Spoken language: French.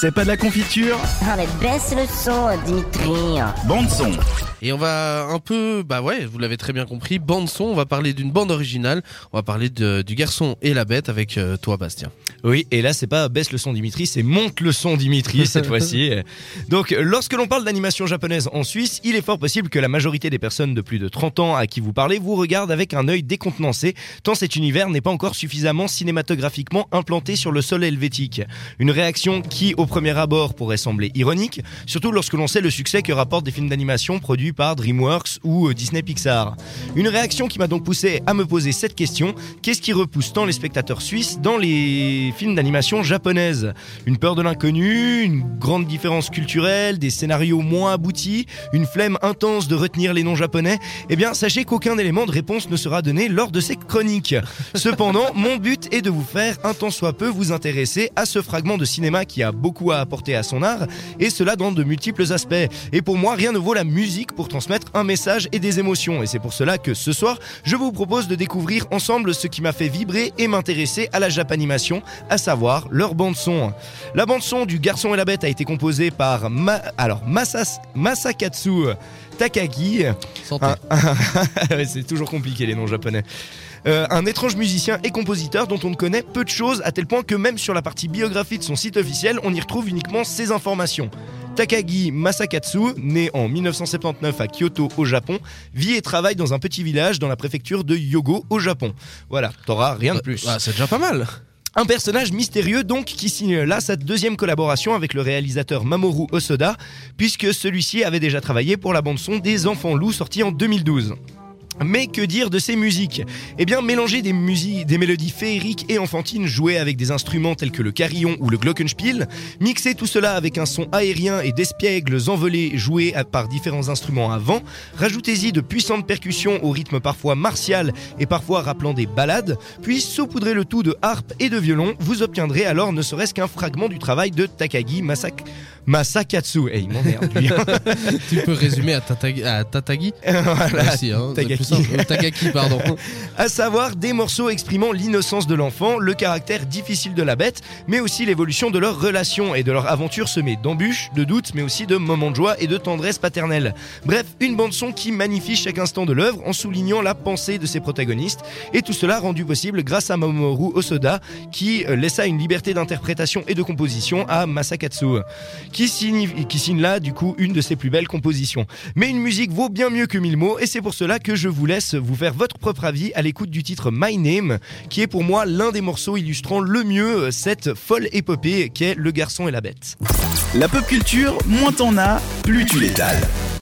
C'est pas de la confiture Ah mais baisse le son, Dimitri. Bande son Et on va un peu, bah ouais, vous l'avez très bien compris, bande son, on va parler d'une bande originale, on va parler de- du garçon et la bête avec euh, toi Bastien. Oui, et là, c'est pas baisse le son Dimitri, c'est monte le son Dimitri cette fois-ci. Donc, lorsque l'on parle d'animation japonaise en Suisse, il est fort possible que la majorité des personnes de plus de 30 ans à qui vous parlez vous regardent avec un œil décontenancé, tant cet univers n'est pas encore suffisamment cinématographiquement implanté sur le sol helvétique. Une réaction qui, au premier abord, pourrait sembler ironique, surtout lorsque l'on sait le succès que rapportent des films d'animation produits par DreamWorks ou euh, Disney Pixar. Une réaction qui m'a donc poussé à me poser cette question qu'est-ce qui repousse tant les spectateurs suisses dans les films d'animation japonaises Une peur de l'inconnu, une grande différence culturelle, des scénarios moins aboutis, une flemme intense de retenir les noms japonais Eh bien, sachez qu'aucun élément de réponse ne sera donné lors de ces chroniques. Cependant, mon but est de vous faire un tant soit peu vous intéresser à ce fragment de cinéma qui a beaucoup à apporter à son art, et cela dans de multiples aspects. Et pour moi, rien ne vaut la musique pour transmettre un message et des émotions. Et c'est pour cela que ce soir, je vous propose de découvrir ensemble ce qui m'a fait vibrer et m'intéresser à la japanimation, à savoir leur bande son. La bande son du Garçon et la Bête a été composée par Ma- alors Masas- Masakatsu Takagi. Un- c'est toujours compliqué les noms japonais. Euh, un étrange musicien et compositeur dont on ne connaît peu de choses, à tel point que même sur la partie biographie de son site officiel, on y retrouve uniquement ces informations. Takagi Masakatsu, né en 1979 à Kyoto au Japon, vit et travaille dans un petit village dans la préfecture de Hyogo au Japon. Voilà, t'auras rien de plus. Ah, c'est déjà pas mal. Un personnage mystérieux donc qui signe là sa deuxième collaboration avec le réalisateur Mamoru Osoda, puisque celui-ci avait déjà travaillé pour la bande-son des Enfants Loups sortie en 2012. Mais que dire de ces musiques? Eh bien, mélanger des musiques, des mélodies féeriques et enfantines jouées avec des instruments tels que le carillon ou le glockenspiel, mixer tout cela avec un son aérien et d'espiègles envolés joués par différents instruments à vent, rajoutez-y de puissantes percussions au rythme parfois martial et parfois rappelant des ballades, puis saupoudrez le tout de harpe et de violon, vous obtiendrez alors ne serait-ce qu'un fragment du travail de Takagi Masak Masakatsu. Et il m'emmerde lui. tu peux résumer à, Tatagi, à Tatagi voilà. Merci, hein, simple. Pardon. À savoir des morceaux exprimant l'innocence de l'enfant, le caractère difficile de la bête, mais aussi l'évolution de leur relation et de leur aventure semée d'embûches, de doutes, mais aussi de moments de joie et de tendresse paternelle. Bref, une bande-son qui magnifie chaque instant de l'œuvre en soulignant la pensée de ses protagonistes, et tout cela rendu possible grâce à Mamoru Osoda, qui euh, laissa une liberté d'interprétation et de composition à Masakatsu, qui signe, qui signe là, du coup, une de ses plus belles compositions. Mais une musique vaut bien mieux que mille mots, et c'est pour cela que je vous laisse vous faire votre propre avis à l'écoute du titre My Name, qui est pour moi l'un des morceaux illustrant le mieux euh, cette folle épopée qu'est Le garçon et la bête. La pop culture, moins t'en as, plus tu l'étales.